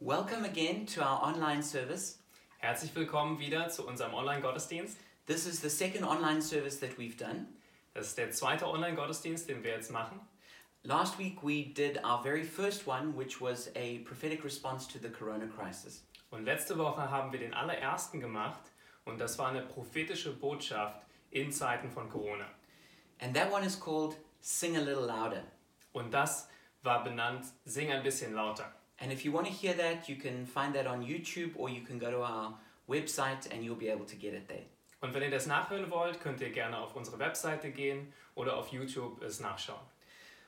Welcome again to our online service. Herzlich willkommen wieder zu unserem Online-Gottesdienst. This is the second online service that we've done. Das ist der zweite Online-Gottesdienst, den wir jetzt machen. Last week we did our very first one, which was a prophetic response to the corona crisis. Und letzte Woche haben wir den allerersten gemacht und das war eine prophetische Botschaft in Zeiten von Corona. And that one is called Sing a Little Louder. Und das war benannt Sing ein bisschen lauter. And if you want to hear that, you can find that on YouTube or you can go to our website and you'll be able to get it there. Und wenn ihr das nachhören wollt, könnt ihr gerne auf unsere Webseite gehen oder auf YouTube es nachschauen.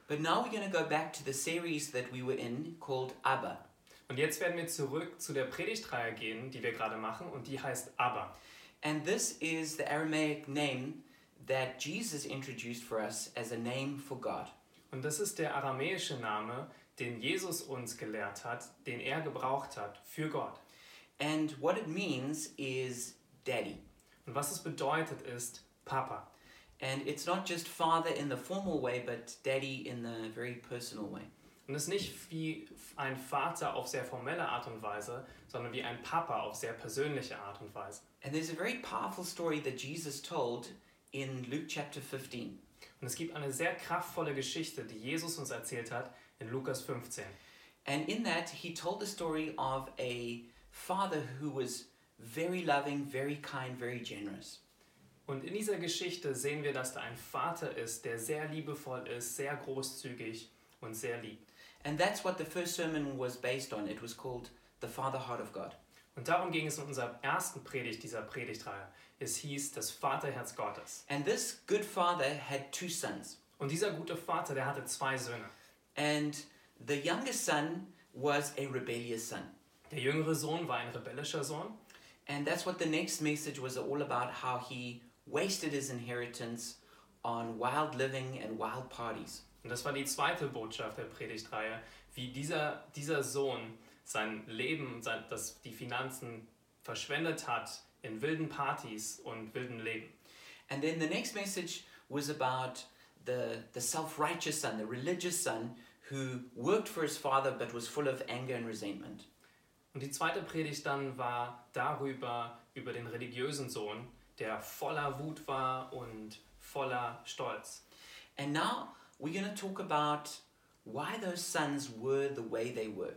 But now we're going to go back to the series that we were in called Abba. Und jetzt werden wir zurück zu der Predigtreihe gehen, die wir gerade machen und die heißt Abba. And this is the Aramaic name that Jesus introduced for us as a name for God. Und das ist der aramäische Name, den Jesus uns gelehrt hat, den er gebraucht hat für Gott. And what it means is daddy. Und was es bedeutet ist Papa. And it's not just father in the formal way, but daddy in the very personal way. Und es ist nicht wie ein Vater auf sehr formelle Art und Weise, sondern wie ein Papa auf sehr persönliche Art und Weise. And there's a very powerful story that Jesus told in Luke chapter 15. Und es gibt eine sehr kraftvolle Geschichte, die Jesus uns erzählt hat in Lukas 15. And in that, he told the story of a father who was very loving, very kind, very generous. Und in dieser Geschichte sehen wir, dass da ein Vater ist, der sehr liebevoll ist, sehr großzügig und sehr lieb. And that's what the first sermon was based on. It was called The Father Heart of God. Und darum ging es in unserer ersten Predigt dieser Predigtreihe. Es hieß das Vaterherz Gottes. And this good father had two sons. Und dieser gute Vater, der hatte zwei Söhne. And the youngest son was a rebellious son. Der jüngere Sohn war ein rebellischer Sohn. And that's what the next message was all about how he wasted his inheritance on wild living and wild parties. Und das war die zweite Botschaft der Predigtreihe, wie dieser, dieser Sohn sein Leben, sein, das, die Finanzen verschwendet hat in wilden Partys und wilden Leben. And then the next message was about the, the self righteous son, the religious son, who worked for his father but was full of anger and resentment. Und die zweite Predigt dann war darüber, über den religiösen Sohn, der voller Wut war und voller Stolz. And now we're going to talk about why those sons were the way they were.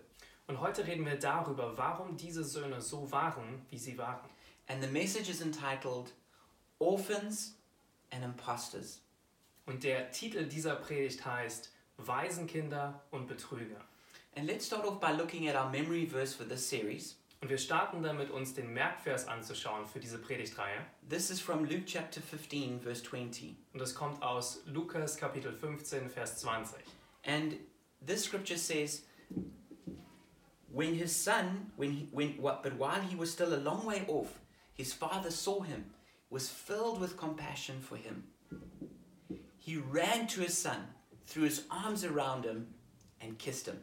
Und heute reden wir darüber, warum diese Söhne so waren, wie sie waren. And the message is entitled Orphans and Impostors. Und der Titel dieser Predigt heißt Waisenkinder und Betrüger. And let's start off by looking at our memory verse for this series. Und wir starten damit, uns den Merkvers anzuschauen für diese Predigtreihe. This is from Luke chapter 15, verse 20. Und das kommt aus Lukas Kapitel 15, Vers 20. And this scripture says, When his son, when he, when what, but while he was still a long way off, his father saw him, was filled with compassion for him. He ran to his son, threw his arms around him, and kissed him.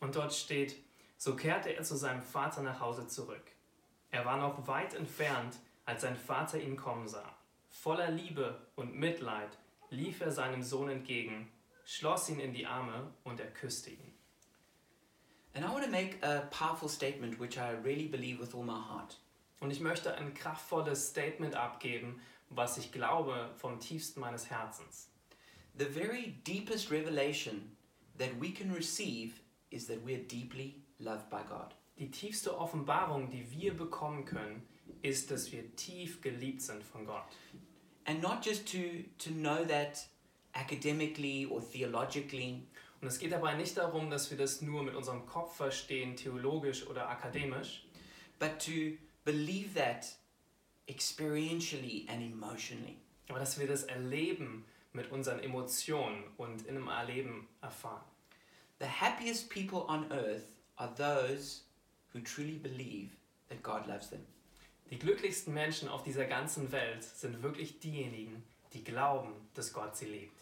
Und dort steht, so kehrte er zu seinem Vater nach Hause zurück. Er war noch weit entfernt, als sein Vater ihn kommen sah. Voller Liebe und Mitleid lief er seinem Sohn entgegen, schloss ihn in die Arme und er küsste ihn. And I want to make a powerful statement which I really believe with all my heart. Und ich möchte ein kraftvolles Statement abgeben, was ich glaube vom tiefsten meines Herzens. The very deepest revelation that we can receive is that we're deeply loved by God. Die tiefste Offenbarung, die wir bekommen können, ist, dass wir tief geliebt sind von Gott. And not just to, to know that academically or theologically, Und es geht dabei nicht darum, dass wir das nur mit unserem Kopf verstehen, theologisch oder akademisch, but to believe that experientially and emotionally. aber dass wir das erleben mit unseren Emotionen und in einem Erleben erfahren. The happiest people on earth are those who truly believe that God loves them. Die glücklichsten Menschen auf dieser ganzen Welt sind wirklich diejenigen, die glauben, dass Gott sie liebt.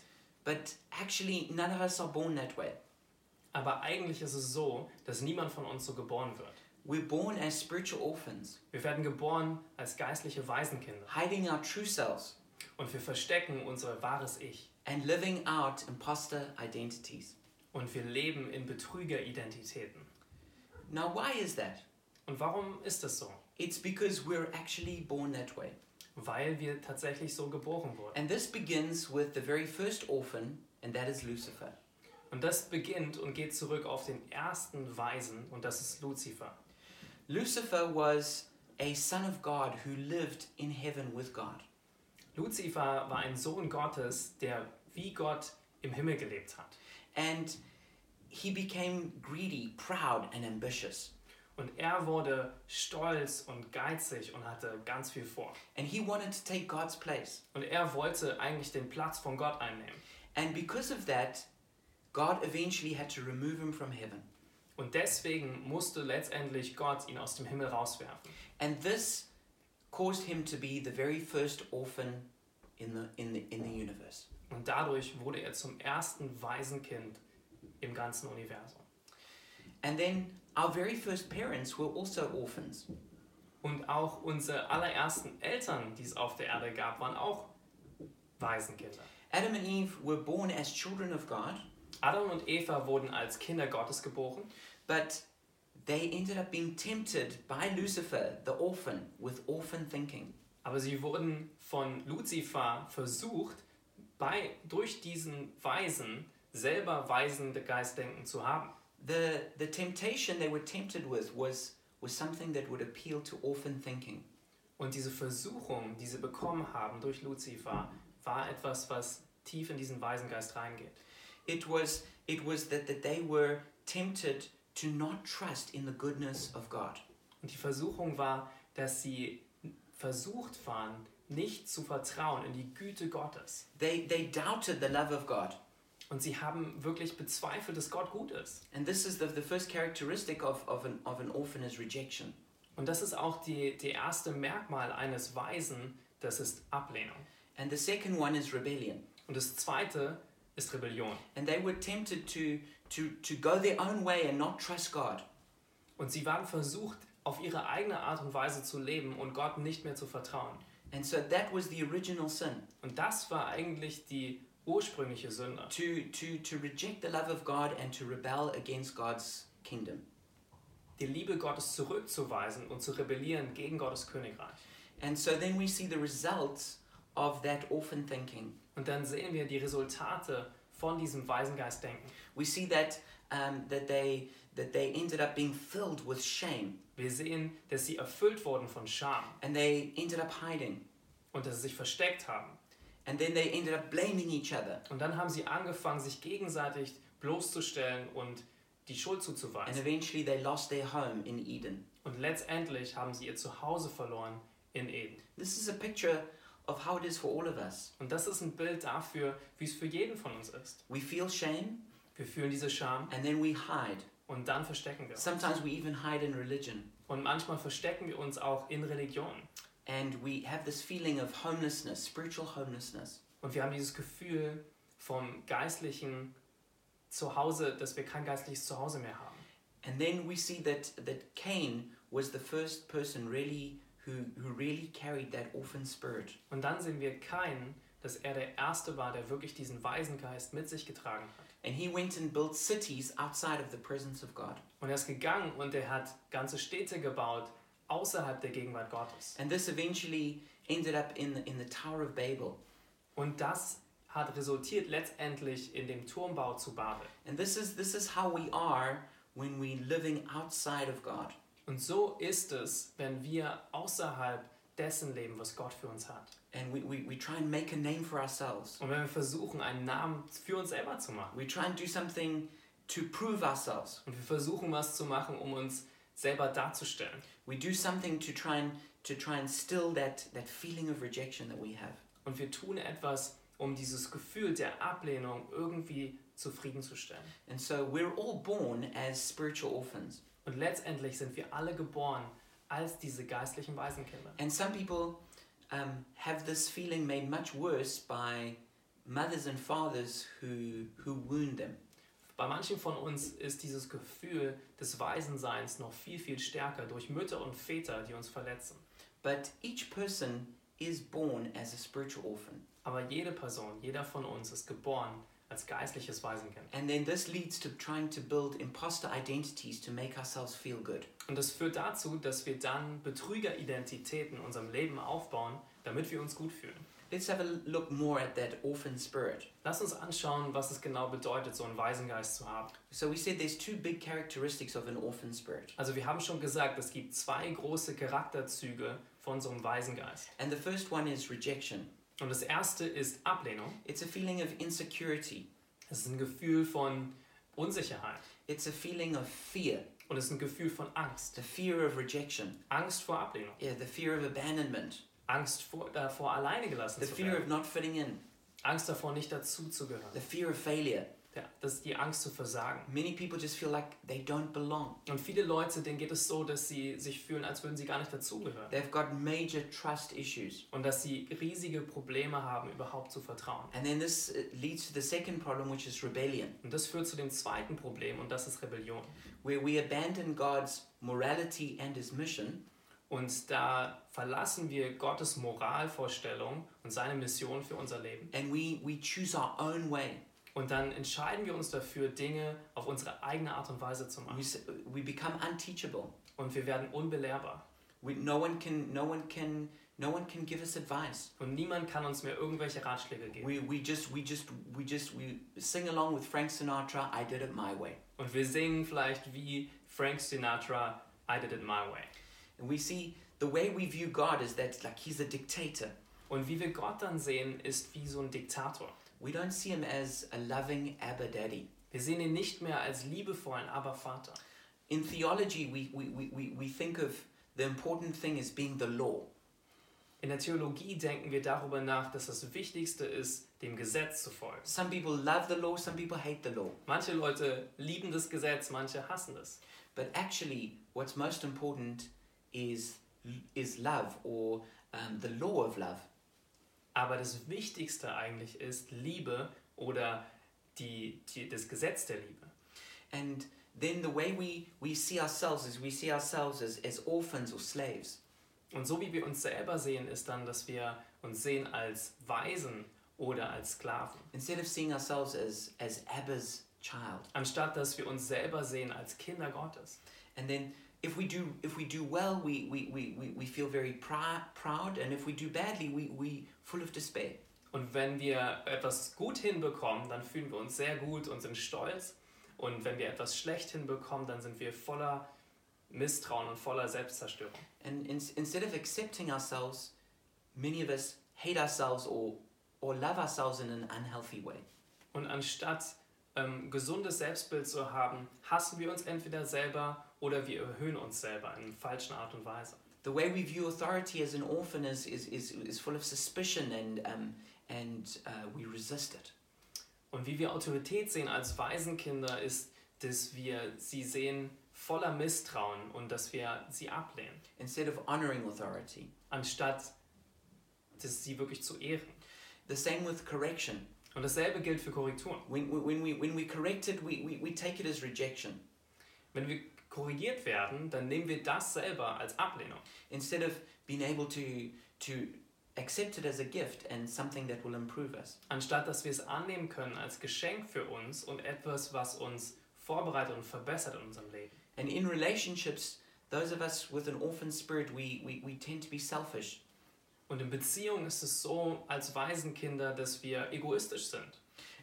But actually, none of us are born that way. Aber eigentlich ist es so, dass niemand von uns so geboren wird. We're born as spiritual orphans, Wir werden geboren als geistliche Waisenkinder hiding our true selves und wir verstecken unser wahres Ich and living out imposter identities. und wir leben in Betrügeridentitäten. Now, why is that? Und warum ist das so? It's because we're actually born that way. Weil wir tatsächlich so geboren wurden. And this begins with the very first orphan, and that is Lucifer. Und das beginnt und geht zurück auf den ersten Weisen und das ist Luzifer. Lucifer was a son of God who lived in heaven with God. Lucifer war ein Sohn Gottes, der wie Gott im Himmel gelebt hat. And he became greedy, proud, and ambitious. Und er wurde stolz und geizig und hatte ganz viel vor. And he wanted to take God's place. Und er wollte eigentlich den Platz von Gott einnehmen. And because of that, God eventually had to remove him from heaven. Und deswegen musste letztendlich Gott ihn aus dem Himmel rauswerfen. And this caused him to be the very first orphan in the, in the, in the universe. Und dadurch wurde er zum ersten Waisenkind im ganzen Universum. And then our very first parents were also orphans. Und auch unsere allerersten Eltern, die es auf der Erde gab, waren auch Waisenkinder. Adam and Eve were born as children of God, Adam und Eva wurden als Kinder Gottes geboren, but they ended up being tempted by Lucifer, the orphan, with orphan thinking. aber sie wurden von Luzifer versucht, bei, durch diesen Weisen selber weisende Geistdenken zu haben. The, the temptation they were tempted with was, was something that would appeal to orphan thinking. Und diese Versuchung, die sie bekommen haben durch Luzifer, war etwas, was tief in diesen Waisengeist reingeht. It was, it was that, that they were tempted to not trust in the goodness of God. Und die Versuchung war, dass sie versucht waren, nicht zu vertrauen in die Güte Gottes. They, they doubted the love of God. Und sie haben wirklich bezweifelt, dass Gott gut ist. And this is the, the first characteristic of, of, an, of an orphan is rejection. Und das ist auch die, die erste Merkmal eines Weisen, das ist Ablehnung. And the second one is rebellion. Und das zweite ist Rebellion. And they were tempted to, to, to go their own way and not trust God. Und sie waren versucht, auf ihre eigene Art und Weise zu leben und Gott nicht mehr zu vertrauen. And so that was the original sin Und das war eigentlich die ursprüngliche Sünde. to, to, to reject the love of God and to rebel against God's kingdom. Die Liebe Gottes zurückzuweisen und zu rebellieren gegen Gottes Königreich. And so then we see the results of that orphan thinking. Und dann sehen wir die Resultate von diesem Waisengeistdenken. We see that, um, that, they, that they ended up being filled with shame Wir sehen, dass sie erfüllt wurden von Scham and they ended up hiding. und dass sie sich versteckt haben. And then they ended up blaming each other. Und dann haben sie angefangen, sich gegenseitig bloßzustellen und die Schuld And zuzuweisen. eventually they lost their home in Eden. Und letztendlich haben sie ihr Zuhause verloren in Eden. This is a picture of how it is for all of us. Und das ist ein Bild dafür, wie es für jeden von uns ist. We feel shame Wir fühlen diese Scham and then we hide. und dann verstecken wir uns. Sometimes we even hide in religion. Und manchmal verstecken wir uns auch in Religion. And we have this feeling of homelessness, spiritual homelessness. Und wir haben dieses Gefühl vom geistlichen Zuhause, dass wir kein geistliches Zuhause mehr haben. And then we see that, that Cain was the first person really who, who really carried that orphan spirit. Und dann sehen wir Kain, dass er der Erste war, der wirklich diesen Waisengeist mit sich getragen hat. And he went and built cities outside of the presence of God. Und er ist gegangen und er hat ganze Städte gebaut außerhalb der Gegenwart Gottes. And this eventually ended up in the, in the Tower of Babel. Und das hat resultiert letztendlich in dem Turmbau zu Babel. And this is, this is how we are when we're living outside of God. Und so ist es, wenn wir außerhalb dessen leben, was Gott für uns hat. And we, we, we try and make a name for ourselves. Und wenn wir versuchen, einen Namen für uns selber zu machen. We try and do something to prove ourselves. Und wir versuchen, was zu machen, um uns selber darzustellen. We do something to try and, to try and still that, that feeling of rejection that we have. Und wir tun etwas, um dieses Gefühl der Ablehnung irgendwie zufriedenzustellen. And so we're all born as spiritual orphans. Und letztendlich sind wir alle geboren als diese geistlichen Waisenkinder. And some people um, have this feeling made much worse by mothers and fathers who, who wound them. Bei manchen von uns ist dieses Gefühl des Waisenseins noch viel, viel stärker durch Mütter und Väter, die uns verletzen. But each person is born as a spiritual orphan. Aber jede Person, jeder von uns ist geboren als geistliches Waisenkind. And then this leads to trying to build imposter identities to make ourselves feel good. Und das führt dazu, dass wir dann Betrügeridentitäten in unserem Leben aufbauen, damit wir uns gut fühlen. Let's have a look more at that orphan spirit. Lass uns anschauen, was es genau bedeutet, so einen Waisengeist zu haben. So we said there's two big characteristics of an orphan spirit. Also wir haben schon gesagt, es gibt zwei große Charakterzüge von so einem Waisengeist. And the first one is rejection. Und das erste ist Ablehnung. It's a feeling of insecurity. Es ist ein Gefühl von Unsicherheit. It's a feeling of fear, Und es ist ein Gefühl von Angst. the fear of rejection, Angst vor Ablehnung. yeah, the fear of abandonment, Angst vor, davor, alleine gelassen the zu fear of werden. not fitting in, Angst davor, nicht dazuzugehören. the fear of failure. Ja, das ist die Angst zu versagen. Many people just feel like they don't belong. Und viele Leute, denen geht es so, dass sie sich fühlen, als würden sie gar nicht dazugehören. They've got major trust issues. Und dass sie riesige Probleme haben, überhaupt zu vertrauen. And then this uh, leads to the second problem, which is rebellion, Und das führt zu dem zweiten Problem und das ist Rebellion. where we abandon God's morality and his mission Und da verlassen wir Gottes Moralvorstellung und seine Mission für unser Leben. and we, we choose our own way. Und dann entscheiden wir uns dafür, Dinge auf unsere eigene Art und Weise zu We, machen. s- we become unteachable. Und wir werden unbelehrbar. We, no one can no one can no one can give us advice. Und niemand kann uns mehr irgendwelche Ratschläge geben. We, we just we just we just we sing along with Frank Sinatra. I did it my way. Und wir singen vielleicht wie Frank Sinatra, I did it my way. And we see the way we view God is that like he's a dictator. Und wie wir Gott dann sehen, ist wie so ein Diktator. We don't see him as a loving Abba Daddy. Wir sehen ihn nicht mehr als liebevollen Aber-Vater. In theology, we, we, we, we, we think of the important thing as being the law. In der Theologie denken wir darüber nach, dass das Wichtigste ist, dem Gesetz zu folgen. Some people love the law, some people hate the law. Manche Leute lieben das Gesetz, manche hassen es. But actually, what's most important is, is love or um, the law of love. Aber das Wichtigste eigentlich ist Liebe oder die, die, das Gesetz der Liebe. And then the way we, we see ourselves is we see ourselves as, as orphans or slaves. Und so wie wir uns selber sehen, ist dann, dass wir uns sehen als Waisen oder als Sklaven. Instead of seeing ourselves as, as Abba's child. Anstatt dass wir uns selber sehen als Kinder Gottes. And then if we do, if we do well, we, we, we, we, feel very prou- proud. And if we do badly, we, we full of despair. Und wenn wir etwas gut hinbekommen, dann fühlen wir uns sehr gut und sind stolz. Und wenn wir etwas schlecht hinbekommen, dann sind wir voller Misstrauen und voller Selbstzerstörung. And in, instead of accepting ourselves, many of us hate ourselves or, or love ourselves in an unhealthy way. Und anstatt ähm, gesundes Selbstbild zu haben, hassen wir uns entweder selber oder wir erhöhen uns selber in falschen Art und Weise. The way we view authority as an orphan is, is, is, is full of suspicion and, um, and uh, we resist it. Und wie wir Autorität sehen als Waisenkinder, ist, dass wir sie sehen voller Misstrauen und dass wir sie ablehnen, Instead of honoring authority. anstatt dass sie wirklich zu ehren. The same with correction. Und dasselbe gilt für Korrekturen. When, when, we, when we correct it, we, we, we take it as rejection. Wenn wir korrigiert werden, dann nehmen wir das selber als Ablehnung. Instead of being able to, to accept it as a gift and something that will improve us. Anstatt dass wir es annehmen können als Geschenk für uns und etwas, was uns vorbereitet und verbessert in unserem Leben. And in relationships, those of us with an orphan spirit, we, we, we tend to be selfish. Und in Beziehungen ist es so als Waisenkinder, dass wir egoistisch sind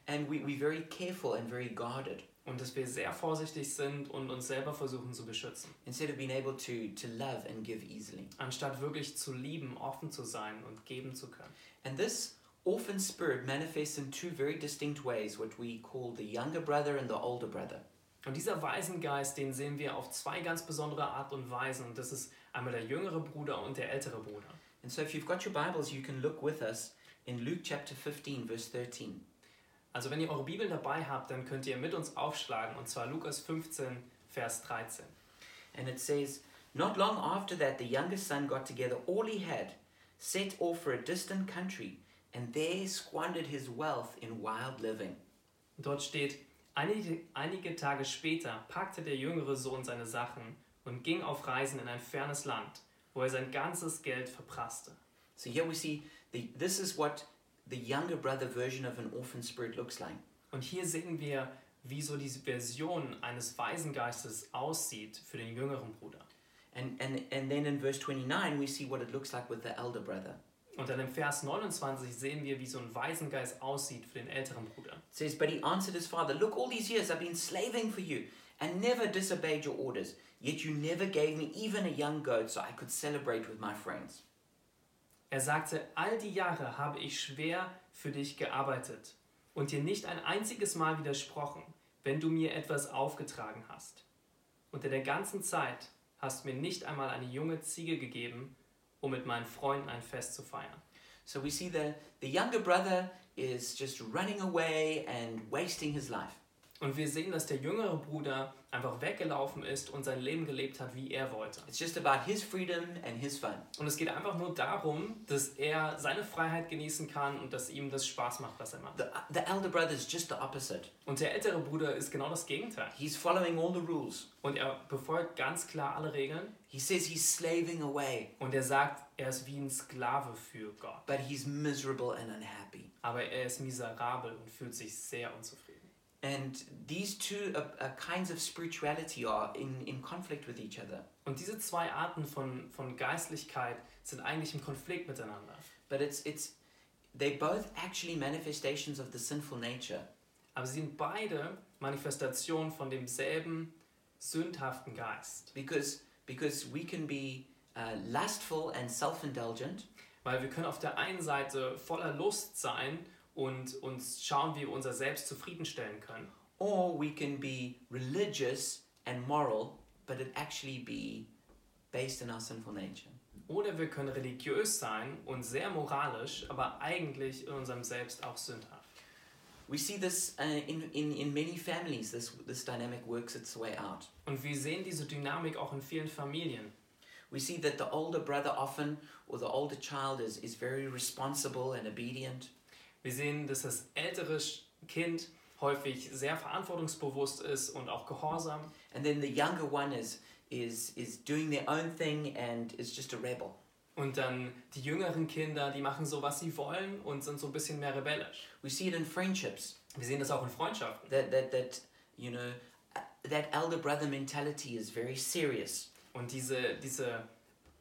And we, we're very careful and very guarded. Und dass wir sehr vorsichtig sind und uns selber versuchen zu beschützen. Instead of being able to, to love and give easily. anstatt wirklich zu lieben, offen zu sein und geben zu können. And this orphan spirit manifests in two very distinct ways what we call the younger brother and the older brother. Und dieser Waisengeist, den sehen wir auf zwei ganz besondere Art und Weisen. Und das ist einmal der jüngere Bruder und der ältere Bruder. And so if you've got your Bibles, you can look with us in Luke chapter 15, verse 13. Also wenn ihr eure Bibeln dabei habt, dann könnt ihr mit uns aufschlagen, und zwar Lukas 15, Vers 13. And it says, Not long after that, the youngest son got together all he had, set off for a distant country, and there squandered his wealth in wild living. Dort steht, einige, einige Tage später packte der jüngere Sohn seine Sachen und ging auf Reisen in ein fernes Land, wo er sein ganzes Geld verprasste. So here we see the, this is what the younger brother version of an orphan spirit looks like. Und hier sehen wir, wie so diese Version eines Waisengeistes aussieht für den jüngeren Bruder. And, and, and then in verse 29, we see what it looks like with the elder brother. Und dann im Vers 29 sehen wir, wie so ein Waisengeist aussieht für den älteren Bruder. It says, But he answered his father, Look, all these years I've been slaving for you and never disobeyed your orders. Yet you never gave me even a young goat so I could celebrate with my friends. Er sagte, all die Jahre habe ich schwer für dich gearbeitet und dir nicht ein einziges Mal widersprochen, wenn du mir etwas aufgetragen hast. Unter der ganzen Zeit hast mir nicht einmal eine junge Ziege gegeben, um mit meinen Freunden ein Fest zu feiern. So we see the, the younger brother is just running away and wasting his life. Und wir sehen, dass der jüngere Bruder einfach weggelaufen ist und sein Leben gelebt hat, wie er wollte. It's just about his freedom and his fun. Und es geht einfach nur darum, dass er seine Freiheit genießen kann und dass ihm das Spaß macht, was er macht. The, the elder brother is just the opposite. Und der ältere Bruder ist genau das Gegenteil. He's following all the rules. Und er befolgt ganz klar alle Regeln. He says he's slaving away, Und er sagt, er ist wie ein Sklave für Gott. but he's miserable and unhappy. Aber er ist miserabel und fühlt sich sehr unzufrieden. And these two uh, uh, kinds of spirituality are in, in conflict with each other. Und diese zwei Arten von, von Geistlichkeit sind eigentlich im Konflikt miteinander. But it's, it's, they're both actually manifestations of the sinful nature. Aber sie sind beide Manifestationen von demselben sündhaften Geist. Because, because we can be uh, lustful and self indulgent, Weil wir können auf der einen Seite voller Lust sein und uns schauen, wie wir unser Selbst zufriedenstellen können. or we can be religious and moral, but it actually be based in our sinful nature. Oder wir können religiös sein und sehr moralisch, aber eigentlich in unserem Selbst auch sündhaft. We see this uh, in, in, in many families, this, this dynamic works its way out. Und wir sehen diese Dynamik auch in vielen Familien. We see that the older brother often, or the older child, is, is very responsible and obedient. Wir sehen, dass das ältere Kind häufig sehr verantwortungsbewusst ist und auch gehorsam. And then the younger one is, is, is doing their own thing and is just a rebel. Und dann die jüngeren Kinder, die machen so, was sie wollen und sind so ein bisschen mehr rebellisch. We see it in friendships Wir sehen das auch in Freundschaften. that, that, that you know, that elder brother mentality is very serious. Und diese, diese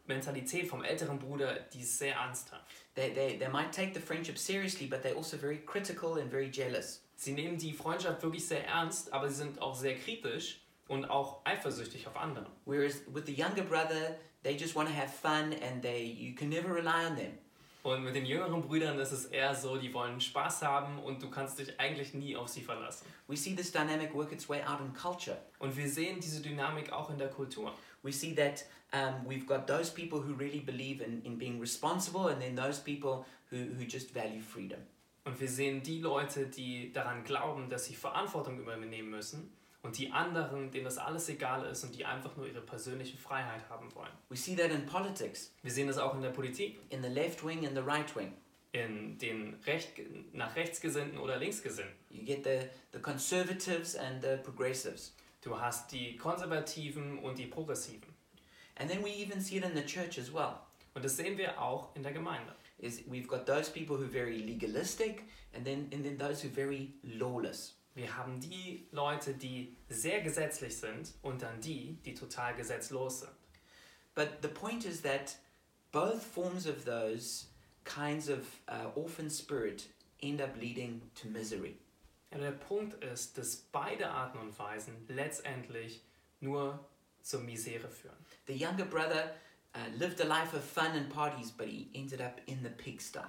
Mentalität vom älteren Bruder, die ist sehr ernsthaft. They, they, they might take the friendship seriously, but they're also very critical and very jealous. Sie nehmen die Freundschaft wirklich sehr ernst, aber sie sind auch sehr kritisch und auch eifersüchtig auf andere. Whereas with the younger brother, they just want to have fun and they you can never rely on them. Und mit den jüngeren Brüdern ist es eher so, die wollen Spaß haben und du kannst dich eigentlich nie auf sie verlassen. We see this dynamic work its way out in culture. Und wir sehen diese Dynamik auch in der Kultur. We see that um, we've got those people who really believe in, in being responsible, and then those people who, who just value freedom. Und wir sehen die Leute, die daran glauben, dass sie Verantwortung übernehmen müssen und die anderen, denen das alles egal ist und die einfach nur ihre persönliche Freiheit haben wollen. We see that in politics, Wir sehen das auch in der Politik, in the left wing and the right wing. in den Recht, nach rechtsgesinnten oder linksgesinnten. You get the, the conservatives and the progressives. Du hast die Konservativen und die Progressiven. And then we even see it in the church as well. Und das sehen wir auch in der Gemeinde. Is we've got those people who are very legalistic, and then and then those who are very lawless. Wir haben die Leute, die sehr gesetzlich sind und dann die, die total gesetzlos sind. But the point is that both forms of those kinds of uh, orphan spirit end up leading to misery. Ja, der Punkt ist, dass beide Arten und Weisen letztendlich nur zur Misere führen. The younger brother uh, lived a life of fun and parties, but he ended up in the pigsty.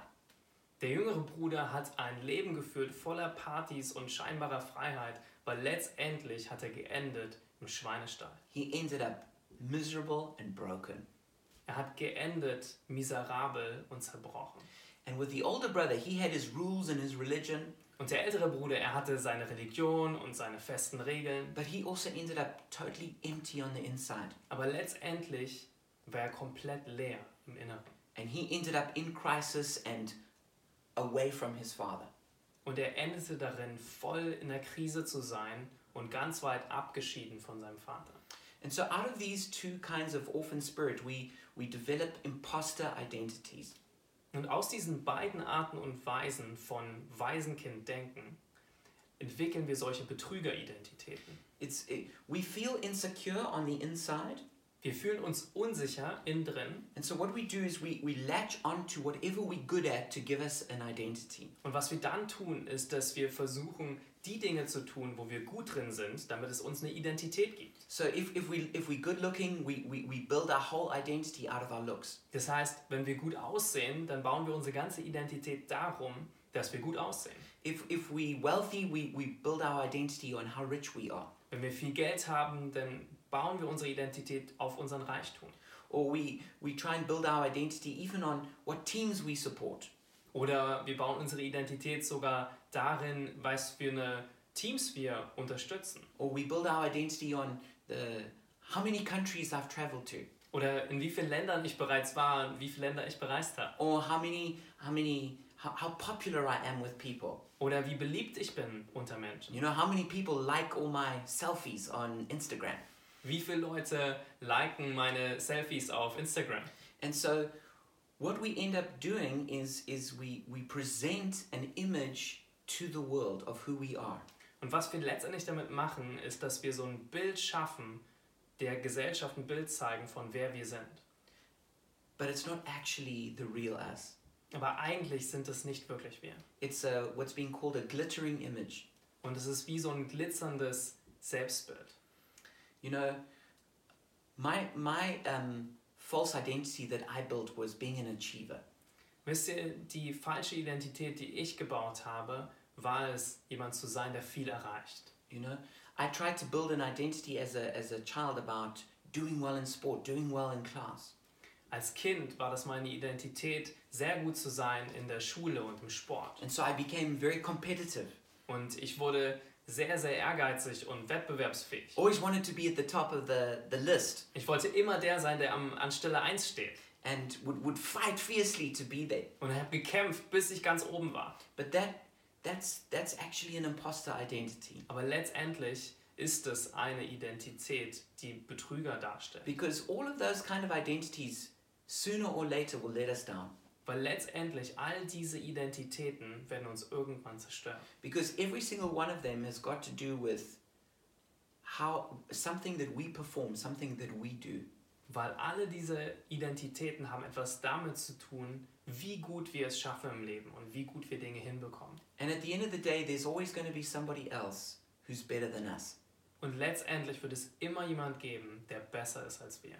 Der jüngere Bruder hat ein Leben geführt voller Partys und scheinbarer Freiheit, weil letztendlich hat er geendet im Schweinestall. He ended up miserable and broken. Er hat geendet miserabel und zerbrochen. And with the older brother, he had his rules and his religion, Und der ältere Bruder, er hatte seine Religion und seine festen Regeln, but he also ended up totally empty on the inside. aber letztendlich war er komplett leer im Inneren. And he ended up in crisis and away from his father. Und er endete darin, voll in der Krise zu sein und ganz weit abgeschieden von seinem Vater. And so, out of these two kinds of orphan spirit, we, we develop imposter identities. Und aus diesen beiden Arten und Weisen von Waisenkind-Denken entwickeln wir solche Betrügeridentitäten. It's, it, we feel insecure on the inside, Wir fühlen uns unsicher innen drin and so what we do is we, we latch onto whatever we're good at to give us an identity. und was wir dann tun, ist, dass wir versuchen, die Dinge zu tun, wo wir gut drin sind, damit es uns eine Identität gibt. So if, if, we, if we're good looking, we, we, we build our whole identity out of our looks. Das heißt, wenn wir gut aussehen, dann bauen wir unsere ganze Identität darum, dass wir gut aussehen. If, if we're wealthy, we, we build our identity on how rich we are. Wenn wir viel Geld haben, dann bauen wir unsere Identität auf unseren Reichtum. Or we, we try and build our identity even on what teams we support. Oder wir bauen unsere Identität sogar darin, was für eine Teams wir unterstützen. Or we build our identity on the, how many countries I've traveled to. Oder in wie vielen Ländern ich bereits war und wie viele Länder ich bereist habe. Or how many, how many, how, how popular I am with people. Oder wie beliebt ich bin unter Menschen. You know, how many people like all my selfies on Instagram. Wie viele Leute liken meine Selfies auf Instagram. And so what we end up doing is, is we, we present an image to the world of who we are. Und was wir letztendlich damit machen, ist, dass wir so ein Bild schaffen, der Gesellschaft ein Bild zeigen von wer wir sind. But it's not actually the real us. Aber eigentlich sind es nicht wirklich wir. It's a, what's being called a glittering image. Und es ist wie so ein glitzerndes Selbstbild. You know, my, my um, false identity that I built was being an achiever. Wisst ihr, die falsche Identität, die ich gebaut habe, war es, jemand zu sein, der viel erreicht. You know, I tried to build an identity as a, as a child about doing well in sport, doing well in class. Als Kind war das meine Identität, sehr gut zu sein in der Schule und im Sport. And so I became very competitive. Und ich wurde sehr, sehr ehrgeizig und wettbewerbsfähig. Always wanted to be at the top of the, the list Ich wollte immer der sein, der am, an Stelle 1 steht. And would, would fight fiercely to be there. Und er ich habe gekämpft, bis ich ganz oben war. But that, that's, that's actually an imposter identity. Aber letztendlich ist es eine Identität, die Betrüger darstellt. Because all of those kind of identities, sooner or later, will let us down. Weil letztendlich all diese Identitäten werden uns irgendwann zerstören. Because every single one of them has got to do with how something that we perform, something that we do. Weil alle diese Identitäten haben etwas damit zu tun, wie gut wir es schaffen im Leben und wie gut wir Dinge hinbekommen. And at the end of the day, there's always going to be somebody else who's better than us. Und letztendlich wird es immer jemand geben, der besser ist als wir.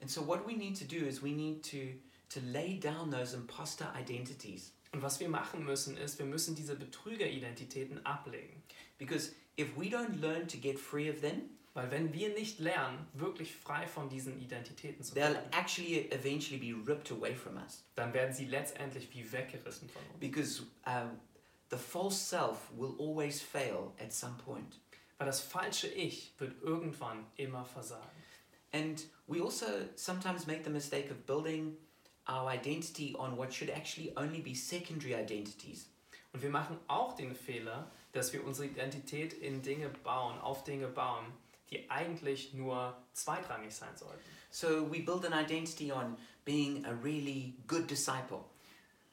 And so, what we need to do is we need to, to lay down those imposter identities. Und was wir machen müssen, ist, wir müssen diese Betrügeridentitäten ablegen. Because if we don't learn to get free of them, Weil wenn wir nicht lernen, wirklich frei von diesen Identitäten zu they'll werden, actually eventually be ripped away from us. dann werden sie letztendlich wie weggerissen von uns. Because um, the false self will always fail at some point. Weil das falsche Ich wird irgendwann immer versagen. And we also sometimes make the mistake of building our identity on what should actually only be secondary identities. Und wir machen auch den Fehler, dass wir unsere Identität in Dinge bauen, auf Dinge bauen, die eigentlich nur zweitrangig sein sollten. So we build an identity on being a really good disciple,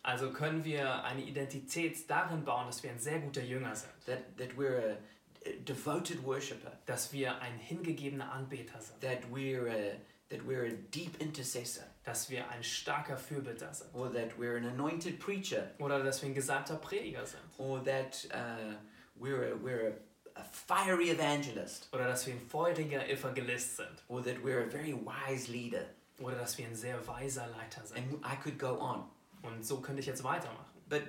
Also können wir eine Identität darin bauen, dass wir ein sehr guter Jünger sind, that, that we're a, devoted worshiper, dass wir ein hingegebener Anbeter sind, that we're a, that we're a deep intercessor, dass wir ein starker Fürbitter sind. Or that we're an anointed preacher, oder dass wir ein gesalbter Prediger sind. Or that uh, we're, a, we're a, a fiery evangelist, oder dass wir ein feuriger Evangelist sind or that we're a very wise leader. oder dass wir ein sehr weiser Leiter sind. And I could go on. Und so könnte ich jetzt weitermachen. But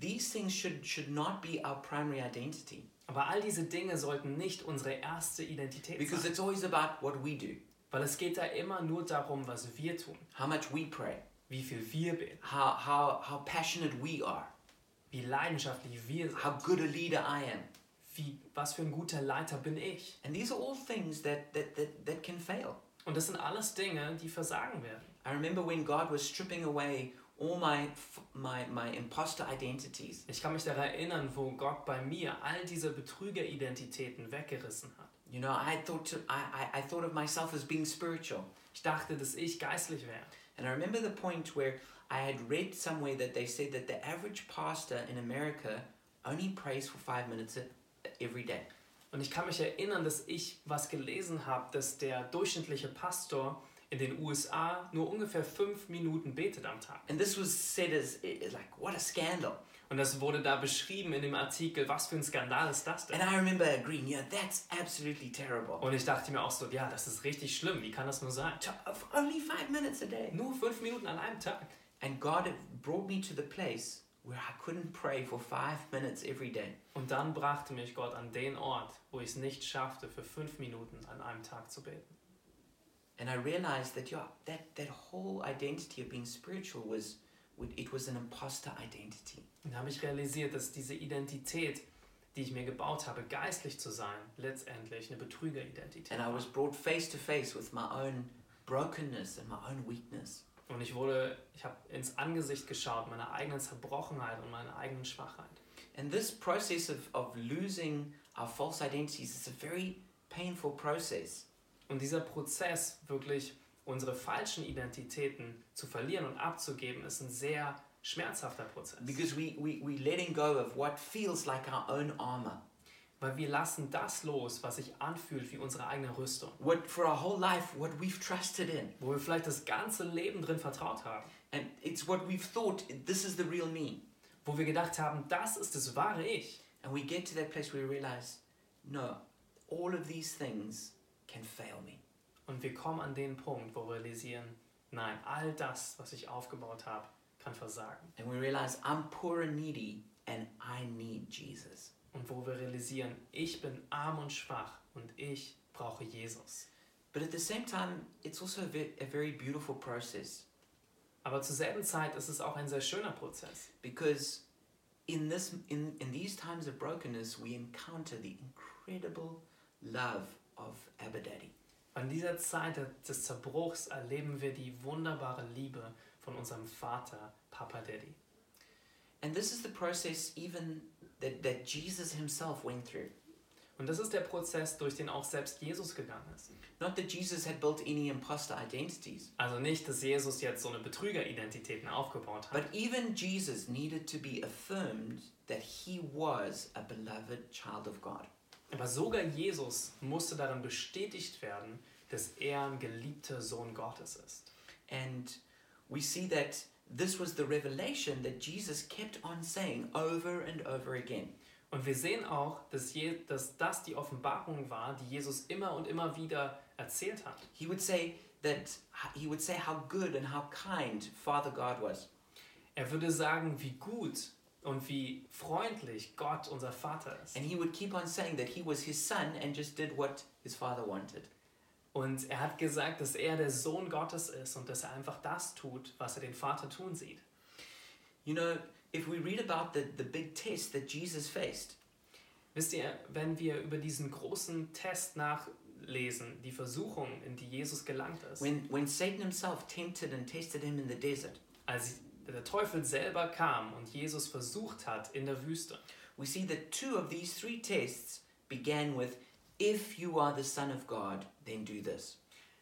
these things should, should not be our primary identity Aber all diese Dinge sollten nicht unsere erste Identität because sein, it's always about what we do, weil es geht da immer nur darum, was wir tun, how much we pray, wie viel wir beten, how, how, how passionate we are, wie leidenschaftlich wir sind, how good a leader I am. Wie, was für ein guter Leiter bin ich. And these are all things that, that, that, that can fail. Und das sind alles Dinge, die versagen werden. I remember when God was stripping away all my, my, my imposter identities. Ich kann mich daran erinnern, wo Gott bei mir all diese Betrügeridentitäten weggerissen hat. You know, I thought, to, I, I, I thought of myself as being spiritual. Ich dachte, dass ich geistlich wäre. And I remember the point where I had read somewhere that they said that the average pastor in America only prays for five minutes every day. Und ich kann mich erinnern, dass ich was gelesen habe, dass der durchschnittliche Pastor in den USA nur ungefähr fünf Minuten betet am Tag. And this was said as like, what a scandal. Und das wurde da beschrieben in dem Artikel, was für ein Skandal ist das denn? And I remember agreeing, yeah, that's absolutely terrible. Und ich dachte mir auch so, ja, das ist richtig schlimm, wie kann das nur sein? Of Only five minutes a day. Nur fünf Minuten an einem Tag. And God brought me to the place where I couldn't pray for five minutes every day. Und dann brachte mich Gott an den Ort, wo ich es nicht schaffte, für fünf Minuten an einem Tag zu beten. And I realized that yeah, that, that whole identity of being spiritual was it was an imposter identity. Und habe ich realisiert, dass diese Identität, die ich mir gebaut habe, geistlich zu sein, letztendlich eine Betrügeridentität And I war. was brought face to face with my own brokenness and my own weakness. Und ich wurde, ich habe ins Angesicht geschaut, meiner eigenen Zerbrochenheit und meiner eigenen Schwachheit. And this process of, of losing our false identities is a very painful process. Und dieser Prozess, wirklich unsere falschen Identitäten zu verlieren und abzugeben, ist ein sehr schmerzhafter Prozess. Because we, we, we letting go of what feels like our own armor. Weil wir lassen das los, was sich anfühlt wie unsere eigene Rüstung. What for our whole life, what we've trusted in. Wo wir vielleicht das ganze Leben drin vertraut haben. And it's what we've thought, this is the real me. Wo wir gedacht haben, das ist das wahre Ich. And we get to that place where we realize, no, all of these things can fail me. Und wir kommen an den Punkt, wo wir realisieren, nein, all das, was ich aufgebaut habe, kann versagen. And we realize I'm poor and needy and I need Jesus. Und wo wir realisieren, ich bin arm und schwach und ich brauche Jesus. But at the same time, it's also a, ve- a very beautiful process Aber zur selben Zeit ist es auch ein sehr schöner Prozess. because in this in, in these times of brokenness we encounter the incredible love of Abba Daddy. An dieser Zeit des Zerbruchs erleben wir die wunderbare Liebe von unserem Vater, Papa Daddy. And this is the process even that, that Jesus himself went through. Und das ist der Prozess, durch den auch selbst Jesus gegangen ist. Not that Jesus had built any imposter identities, Also nicht, dass Jesus jetzt so eine Betrügeridentitäten aufgebaut hat. but even Jesus needed to be affirmed that he was a beloved child of God. Aber sogar Jesus musste darin bestätigt werden, dass er ein geliebter Sohn Gottes ist. And we see that this was the revelation that Jesus kept on saying over and over again. Und wir sehen auch, dass, je, dass das die Offenbarung war, die Jesus immer und immer wieder erzählt hat. He would say that he would say how good and how kind Father God was. Er würde sagen, wie gut und wie freundlich Gott, unser Vater, ist. And he would keep on saying that he was his son and just did what his father wanted. Und er hat gesagt, dass er der Sohn Gottes ist und dass er einfach das tut, was er den Vater tun sieht. You know, if we read about the, the big test that Jesus faced, Wisst ihr, wenn wir über diesen großen Test nachlesen, die Versuchung, in die Jesus gelangt ist, when, when Satan himself tempted and tested him in the desert, als der Teufel selber kam und Jesus versucht hat in der Wüste, we see that two of these three tests began with, If you are the Son of God, then do this.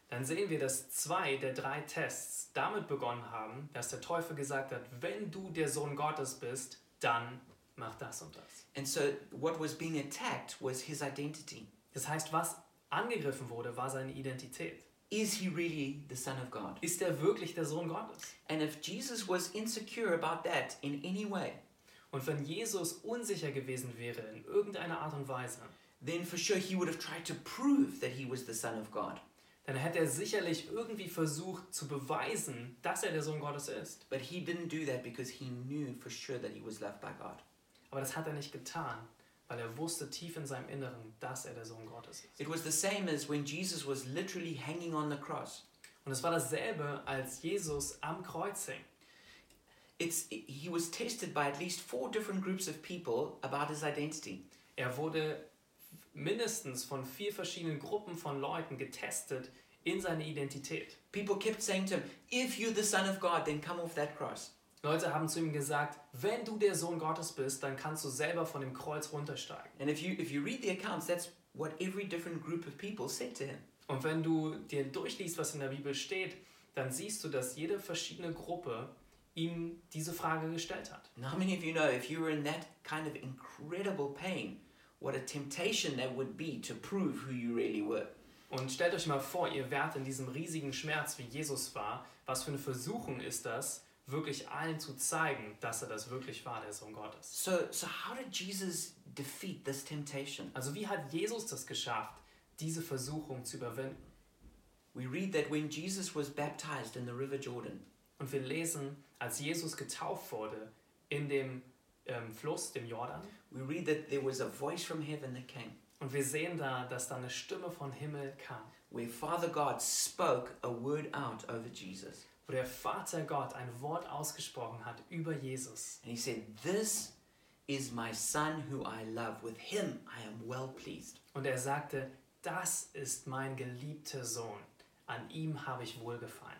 dann sehen wir, dass zwei der drei Tests damit begonnen haben, dass der Teufel gesagt hat, wenn du der Sohn Gottes bist, dann mach das und das. And so, what was being attacked was his identity. Das heißt, was angegriffen wurde, war seine Identität. Is he really the Son of God? Ist er wirklich der Sohn Gottes? And if Jesus was insecure about that in any way, Und wenn Jesus unsicher gewesen wäre in irgendeiner Art und Weise, then for sure he would have tried to prove that he was the Son of God. dann hätte er sicherlich irgendwie versucht zu beweisen, dass er der Sohn Gottes ist. But he didn't do that because he knew for sure that he was loved by God. Aber das hat er nicht getan, weil er wusste tief in seinem Inneren, dass er der Sohn Gottes ist. It was the same as when Jesus was literally hanging on the cross. Und es war dasselbe, als Jesus am Kreuz hing. It's, he was tested by at least four different groups of people about his identity. Er wurde mindestens von vier verschiedenen Gruppen von Leuten getestet in seine Identität. People kept saying to him, If you're the Son of God, then come off that cross. Leute haben zu ihm gesagt, wenn du der Sohn Gottes bist, dann kannst du selber von dem Kreuz runtersteigen. And if you, if you read the accounts, that's what every different group of people said to him. Und wenn du dir durchliest, was in der Bibel steht, dann siehst du, dass jede verschiedene Gruppe ihm diese Frage gestellt hat. Now, how many of you know if you were in that kind of incredible pain, what a temptation that would be to prove who you really were. Und stellt euch mal vor, ihr wärt in diesem riesigen Schmerz, wie Jesus war. Was für eine Versuchung ist das, wirklich allen zu zeigen, dass er das wirklich war, der Sohn Gottes. So, so how did Jesus defeat this temptation? Also wie hat Jesus das geschafft, diese Versuchung zu überwinden? We read that when Jesus was baptized in the River Jordan, Und wir lesen, als Jesus getauft wurde in dem ähm, Fluss, dem Jordan, we read that there was a voice from heaven that came, und wir sehen da, dass da eine Stimme von Himmel kam, where Father God spoke a word out over Jesus. wo der Vater Gott ein Wort ausgesprochen hat über Jesus. And he said, This is my son who I love. With him I am well pleased. Und er sagte, das ist mein geliebter Sohn, an ihm habe ich wohlgefallen.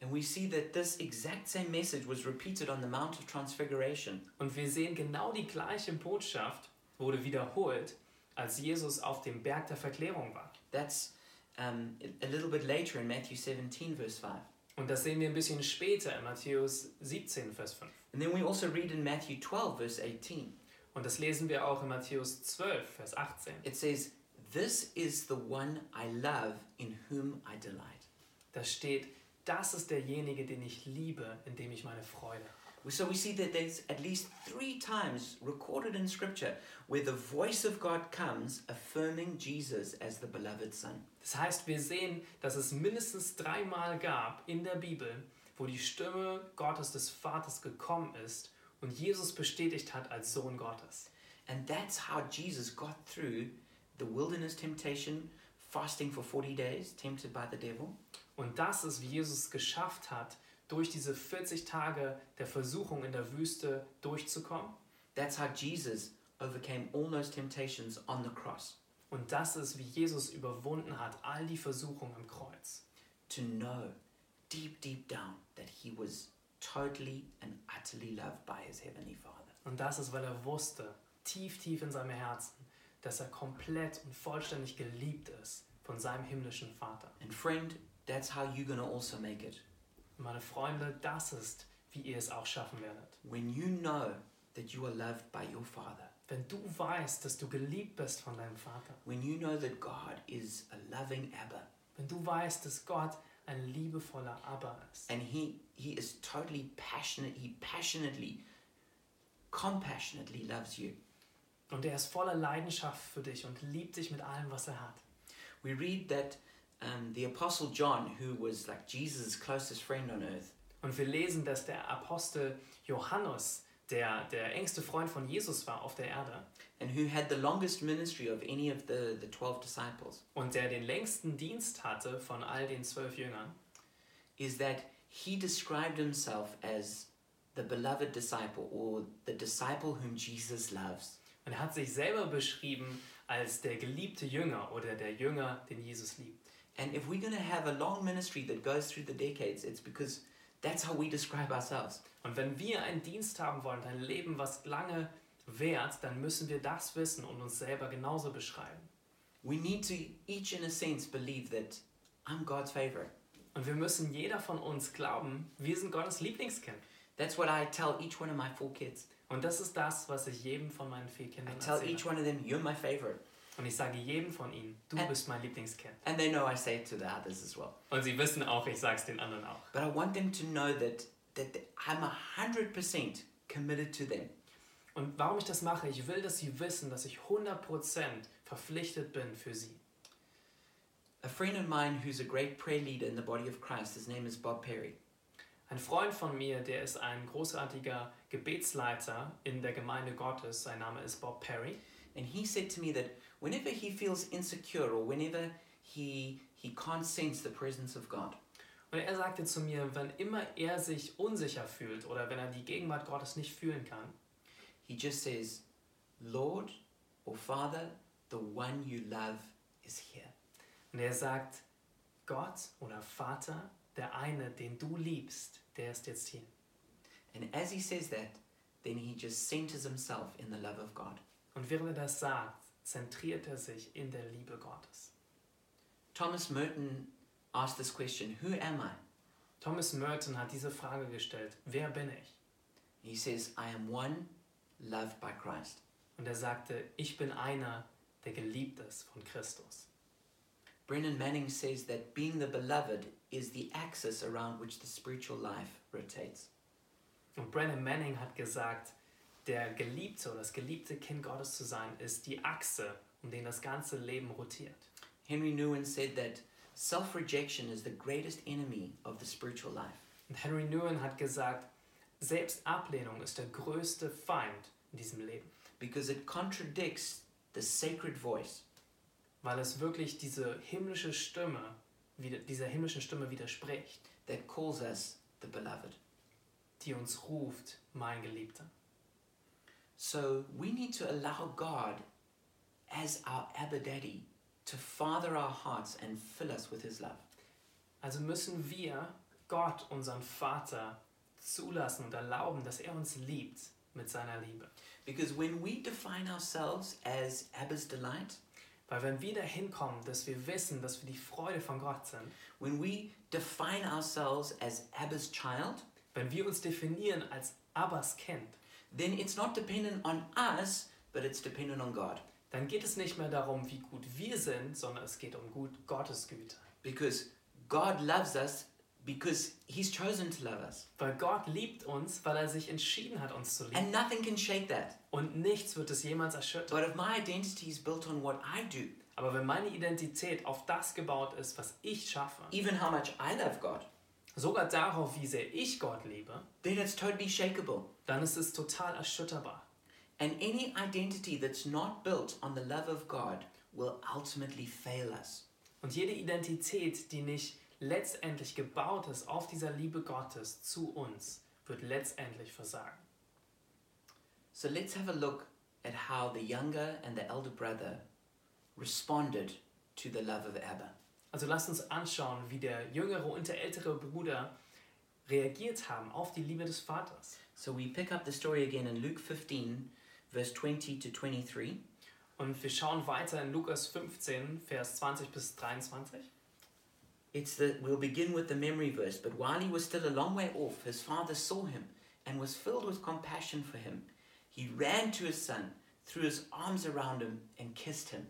And we see that this exact same message was repeated on the Mount of Transfiguration. Und wir sehen genau die gleiche Botschaft wurde wiederholt, als Jesus auf dem Berg der Verklärung war. That's um, a little bit later in Matthew 17, verse 5. Und das sehen wir ein bisschen später in Matthäus 17, Vers 5. And then we also read in Matthew 12, verse 18. Und das lesen wir auch in Matthäus 12, Vers 18. It says, This is the one I love, in whom I delight. Da steht, das ist derjenige, den ich liebe, in dem ich meine Freude habe. So we see that there's at least three times recorded in Scripture where the voice of God comes affirming Jesus as the beloved Son. Das heißt, wir sehen, dass es mindestens dreimal gab in der Bibel, wo die Stimme Gottes des Vaters gekommen ist und Jesus bestätigt hat als Sohn Gottes. And that's how Jesus got through the wilderness temptation, fasting for 40 days, tempted by the devil. Und das ist, wie Jesus es geschafft hat, durch diese 40 Tage der Versuchung in der Wüste durchzukommen. That's how Jesus overcame all those temptations on the cross. Und das ist, wie Jesus überwunden hat, all die Versuchungen am Kreuz. To know deep, deep down that he was totally and utterly loved by his heavenly Father. Und das ist, weil er wusste, tief, tief in seinem Herzen, dass er komplett und vollständig geliebt ist von seinem himmlischen Vater. And friend, that's how you're going to also make it. Meine Freunde, das ist, wie ihr es auch schaffen werdet. When you know that you are loved by your Father, Wenn du weißt, dass du geliebt bist von deinem Vater, when you know that God is a loving Abba, wenn du weißt, dass Gott ein liebevoller Abba ist and he, he is totally passionate, he passionately, compassionately loves you. und er ist voller Leidenschaft für dich und liebt dich mit allem, was er hat. We read that um, the Apostle John, who was like Jesus' closest friend on earth, Und wir lesen, dass der Apostel Johannes, der der engste Freund von Jesus war auf der Erde and who had the longest ministry of any of the, the 12 disciples, und der den längsten Dienst hatte von all den zwölf Jüngern, is that he described himself as the beloved disciple or the disciple whom Jesus loves. Und er hat sich selber beschrieben als der geliebte Jünger oder der Jünger, den Jesus liebt. And if we're going to have a long ministry that goes through the decades, it's because that's how we describe ourselves. Und wenn wir einen Dienst haben wollen, ein Leben, was lange währt, dann müssen wir das wissen und uns selber genauso beschreiben. We need to each, in a sense, believe that I'm God's favorite. Und wir müssen jeder von uns glauben, wir sind Gottes Lieblingskind. That's what I tell each one of my four kids. Und das ist das, was ich jedem von meinen vier I Kindern tell erzähle. each one of them, You're my favorite. Und ich sage jedem von ihnen, du Ä- bist mein Lieblingskind. And they know I say it to the others as well. Und sie wissen auch, ich sage es den anderen auch. But I want them to know that, that I'm 100% committed to them. Und warum ich das mache, ich will, dass sie wissen, dass ich 100% verpflichtet bin für sie. A friend of mine who's a great prayer leader in the body of Christ, his name is Bob Perry. Ein Freund von mir, der ist ein großartiger Gebetsleiter in der Gemeinde Gottes. Sein Name ist Bob Perry. And he said to me that whenever he feels insecure or whenever he, he can't sense the presence of God, Und er sagte zu mir, wenn immer er sich unsicher fühlt oder wenn er die Gegenwart Gottes nicht fühlen kann, he just says, Lord or Father, the one you love is here. und er sagt, Gott oder Vater, der eine, den du liebst, der ist jetzt hier. And as he says that, then he just centers himself in the love of God. Und während er das sagt, zentriert er sich in der Liebe Gottes. Thomas Merton asked this question Who am I? Thomas Merton hat diese Frage gestellt, wer bin ich? He says, I am one loved by Christ. Und er sagte, ich bin einer, der geliebt ist von Christus. Brennan Manning says that being the beloved is the axis around which the spiritual life rotates. Und Brennan Manning hat gesagt, der Geliebte oder das geliebte Kind Gottes zu sein, ist die Achse, um den das ganze Leben rotiert. Henry Nouwen said that self rejection is the greatest enemy of the spiritual life. Und Henry Nouwen hat gesagt, Selbstablehnung ist der größte Feind in diesem Leben, because it contradicts the sacred voice weil es wirklich diese himmlische Stimme, dieser himmlischen Stimme widerspricht, that calls us the beloved. die uns ruft, mein Geliebter. So we need to allow God as our Abba Daddy to father our hearts and fill us with His love. Also müssen wir Gott, unseren Vater, zulassen und erlauben, dass er uns liebt mit seiner Liebe. Because when we define ourselves as Abba's delight, Weil wenn wir dahin kommen, dass wir wissen, dass wir die Freude von Gott sind, when we define ourselves as Abba's child, wenn wir uns definieren als Abbas Kind, then it's not dependent on us, but it's dependent on God. dann geht es nicht mehr darum, wie gut wir sind, sondern es geht um gut Gottes Güte. Because God loves us because He's chosen to love us. Weil Gott liebt uns, weil er sich entschieden hat, uns zu lieben. And nothing can shake that. Und nichts wird es jemals erschüttern. But if my identity is built on what I do, Aber wenn meine Identität auf das gebaut ist, was ich schaffe, even how much I love God, sogar darauf, wie sehr ich Gott liebe, then it's totally shakeable. dann ist es total erschütterbar. And any identity that's not built on the love of God will ultimately fail us. Und jede Identität, die nicht letztendlich gebaut ist auf dieser Liebe Gottes zu uns, wird letztendlich versagen. So let's have a look at how the younger and the elder brother responded to the love of Abba. Also lasst uns anschauen, wie der jüngere und der ältere Bruder reagiert haben auf die Liebe des Vaters. So we pick up the story again in Luke 15, verse 20 to 23. Und wir schauen weiter in Lukas 15, Vers 20 bis 23. It's the, we'll begin with the memory verse. But while he was still a long way off, his father saw him and was filled with compassion for him. He ran to his son, threw his arms around him, and kissed him.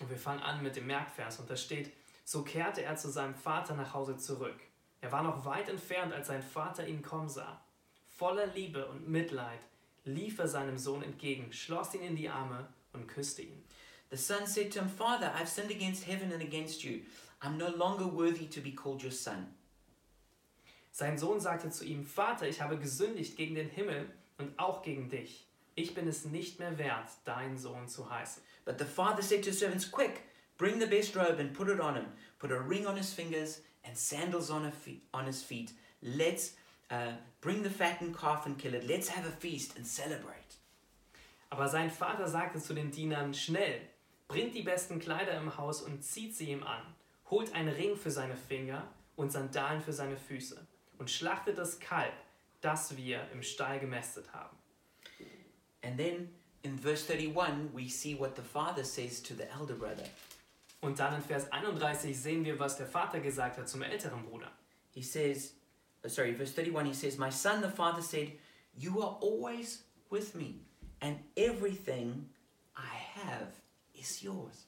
Und wir fangen an mit dem Merkvers und da steht, so kehrte er zu seinem Vater nach Hause zurück. Er war noch weit entfernt, als sein Vater ihn kommen sah. Voller Liebe und Mitleid lief er seinem Sohn entgegen, schloss ihn in die Arme und küsste ihn. The son said to him, Father, I've sinned against heaven and against you. I'm no longer worthy to be called your son. Sein Sohn sagte zu ihm, Vater, ich habe gesündigt gegen den Himmel und auch gegen dich. Ich bin es nicht mehr wert, dein Sohn zu heißen. But the father said to his servants, Quick, bring the best robe and put it on him. Put a ring on his fingers and sandals on, fe- on his feet. Let's uh, bring the fattened calf and kill it. Let's have a feast and celebrate. Aber sein Vater sagte zu den Dienern, schnell, bringt die besten Kleider im Haus und zieht sie ihm an. Holt einen Ring für seine Finger und Sandalen für seine Füße und schlachtet das Kalb, das wir im Stall gemästet haben. And then in verse 31, we see what the father says to the elder brother. Und dann in Vers 31 sehen wir, was der Vater gesagt hat zum älteren Bruder. He says, uh, sorry, verse 31, he says, My son, the father said, You are always with me, and everything I have is yours.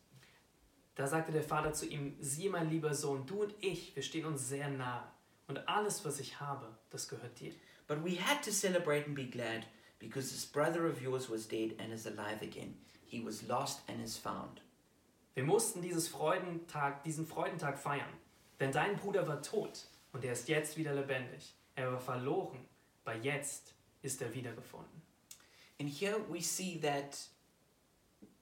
Da sagte der Vater zu ihm, sieh mein lieber Sohn, du und ich, wir stehen uns sehr nahe. Und alles, was ich habe, das gehört dir. But we had to celebrate and be glad because this brother of yours was dead and is alive again. He was lost and is found. Wir mussten dieses Freudentag, diesen Freudentag feiern, denn dein Bruder war tot und er ist jetzt wieder lebendig. Er war verloren, aber jetzt ist er wiedergefunden. And here we see that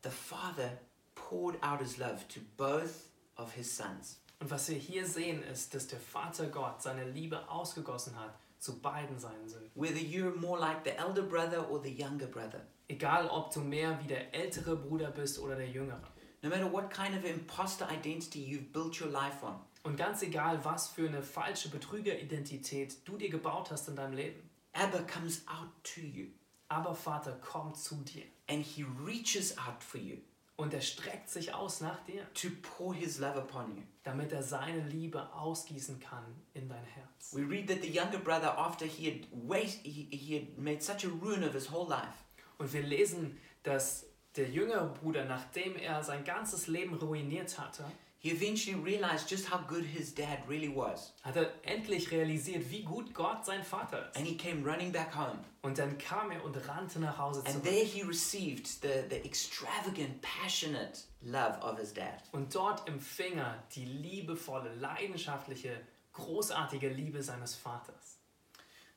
the father poured out his love to both of his sons. Und was wir hier sehen, ist, dass der Vater Gott seine Liebe ausgegossen hat zu beiden seinen Söhnen. Whether you're more like the elder brother or the younger brother, Egal, ob du mehr wie der ältere Bruder bist oder der jüngere. No matter what kind of imposter identity you've built your life on, Und ganz egal, was für eine falsche Betrügeridentität du dir gebaut hast in deinem Leben. Abba comes out to you Aber Vater kommt zu dir and he reaches out for you und er streckt sich aus nach dir, to pour his love upon you. damit er seine Liebe ausgießen kann in dein Herz. We read that the younger brother, after he had, waste, he, he had made such a ruin of his whole life, Und wir lesen, dass der jüngere Bruder, nachdem er sein ganzes Leben ruiniert hatte, he eventually realized just how good his dad really was. hat er endlich realisiert, wie gut Gott sein Vater ist. And he came running back home. Und dann kam er und rannte nach Hause And zurück. there he received the, the extravagant, passionate love of his dad. Und dort empfing er die liebevolle, leidenschaftliche, großartige Liebe seines Vaters.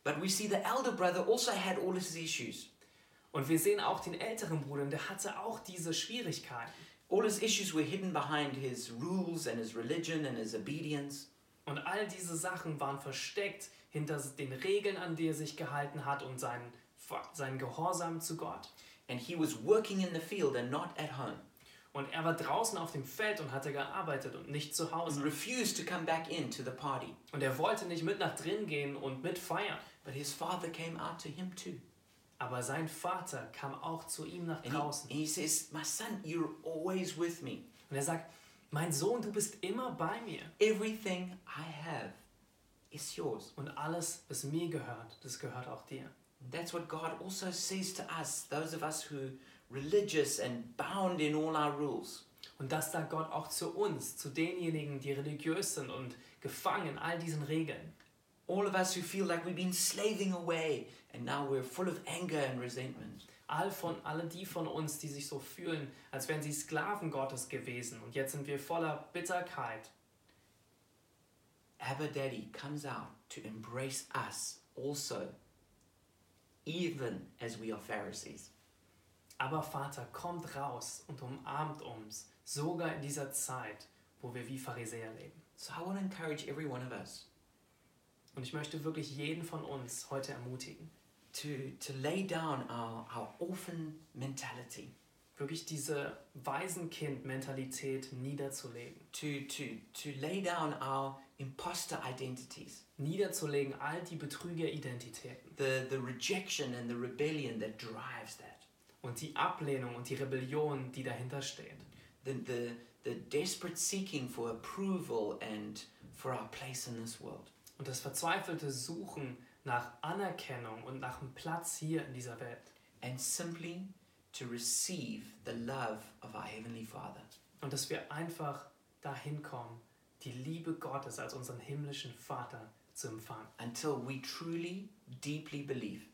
But we see the elder brother also had all his issues. Und wir sehen auch den älteren Bruder, und der hatte auch diese Schwierigkeiten. All his issues were hidden behind his rules and his religion and his obedience. Und all diese Sachen waren versteckt hinter den Regeln, an die er sich gehalten hat und seinen, seinen Gehorsam zu Gott. And he was working in the field and not at home. Und er war draußen auf dem Feld und hatte gearbeitet und nicht zu And Hause. refused to come back into the party. Und er wollte nicht mit nach drin gehen und mit feiern. But his father came out to him too. Aber sein Vater kam auch zu ihm nach And he, draußen. and he says, My son, you're always with me. Und er sagt, mein Sohn, du bist immer bei mir. Everything I have is yours. Und alles, was mir gehört, das gehört auch dir. And that's what God also says to us, those of us who religious and bound in all our rules. Und das sagt Gott auch zu uns, zu denjenigen, die religiös sind und gefangen in all diesen Regeln. All of us who feel like we've been slaving away and now we're full of anger and resentment. All von, alle die von uns, die sich so fühlen, als wären sie Sklaven Gottes gewesen. Und jetzt sind wir voller Bitterkeit. Abba Daddy comes out to embrace us also, even as we are Pharisees. Aber Vater kommt raus und umarmt uns, sogar in dieser Zeit, wo wir wie Pharisäer leben. So I want to encourage every one of us Und ich möchte wirklich jeden von uns heute ermutigen, to, to lay down our, our orphan mentality, wirklich diese Waisenkind-Mentalität niederzulegen. to, to, to lay down our imposter identities, Niederzulegen all die Betrügeridentitäten the, the rejection and the rebellion that drives that, und die Ablehnung und die Rebellion, die dahinter steht. the, the, the desperate seeking for approval and for our place in this world. Und das verzweifelte Suchen nach Anerkennung und nach einem Platz hier in dieser Welt. and simply to receive the love of our Heavenly Father. Und dass wir einfach dahin kommen, die Liebe Gottes als unseren himmlischen Vater zu empfangen. Until we truly, deeply believe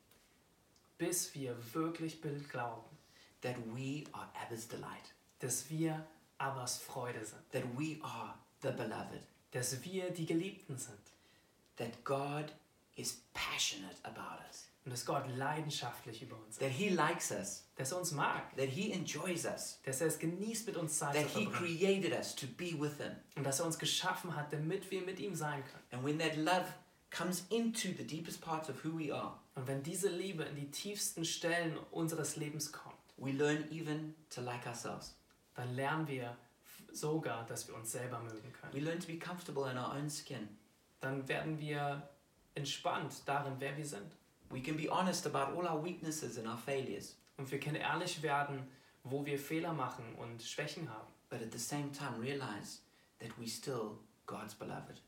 Bis wir wirklich glauben, that we are Abba's delight, dass wir Abbas Freude sind. that we are the beloved, Dass wir die Geliebten sind. that God is passionate about us, Und dass Gott leidenschaftlich über uns ist. that He likes us, Dass er uns mag. that He enjoys us, Dass er es genießt, mit uns Zeit zu that He verbringen. created us to be with Him. Und dass er uns geschaffen hat, damit wir mit ihm sein können. And when that love comes into the deepest parts of who we are, Und wenn diese Liebe in die tiefsten Stellen unseres Lebens kommt, we learn even to like ourselves. dann lernen wir sogar, dass wir uns selber mögen können. We learn to be comfortable in our own skin. Dann werden wir entspannt darin, wer wir sind. We can be honest about all our weaknesses and our failures. Und wir können ehrlich werden, wo wir Fehler machen und Schwächen haben. but at the same time realize that we're still God's beloved.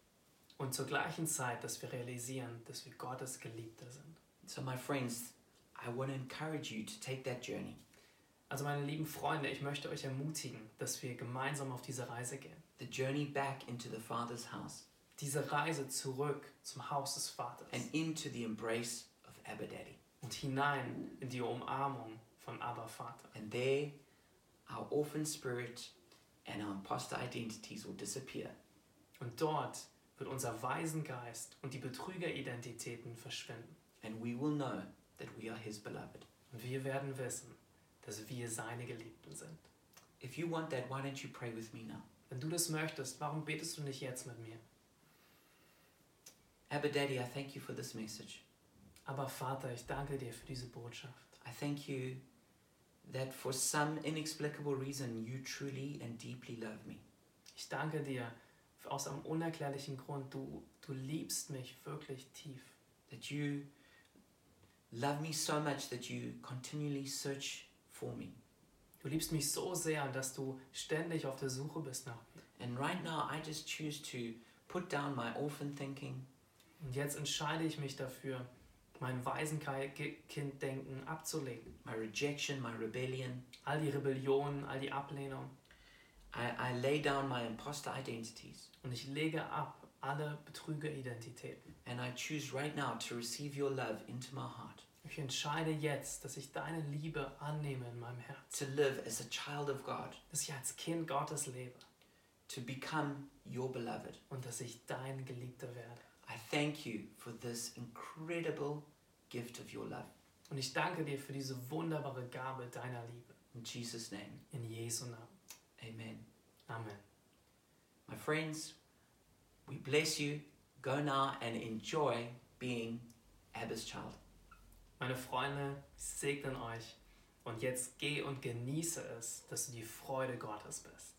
Und zur gleichen Zeit, dass wir realisieren, dass wir Gottes Geliebte sind. So, my friends, I want to encourage you to take that journey. Also meine lieben Freunde, ich möchte euch ermutigen, dass wir gemeinsam auf diese Reise gehen. The journey back into the Father's house Diese Reise zurück zum Haus des Vaters and into the embrace of Abba Daddy. und hinein in die Umarmung von Abba Vater. And there, our orphan spirit and our imposter identities will disappear. Und dort wird unser Waisengeist und die Betrügeridentitäten verschwinden. And we will know that we are His beloved. Und wir werden wissen, dass wir seine Geliebten sind. If you want that, why don't you pray with me now? Wenn du das möchtest, warum betest du nicht jetzt mit mir? Abba Daddy, I thank you for this message. Aber Vater, ich danke dir für diese Botschaft. I thank you that for some inexplicable reason you truly and deeply love me. Ich danke dir aus einem unerklärlichen Grund. Du, du liebst mich wirklich tief. That you love me so much that you continually search for me. Du liebst mich so sehr, dass du ständig auf der Suche bist nach mir. And right now, I just choose to put down my orphan thinking Und jetzt entscheide ich mich dafür, mein Waisenkind-Denken abzulegen. my rejection, my rebellion. All die Rebellion, all die Ablehnung. I, I lay down my imposter identities Und ich lege ab alle Betrügeridentitäten. and I choose right now to receive your love into my heart, Ich entscheide jetzt, dass ich deine Liebe annehme in meinem Herzen. to live as a child of God, Dass ich als Kind Gottes lebe to become your beloved. und dass ich dein Geliebter werde. Thank you for this incredible gift of your love. Und ich danke dir für diese wunderbare Gabe deiner Liebe. In Jesus' name, In Jesu Namen. amen. Amen. My friends, we bless you. Go now and enjoy being Abba's child. Meine Freunde, ich segne euch. Und jetzt geh und genieße es, dass du die Freude Gottes bist.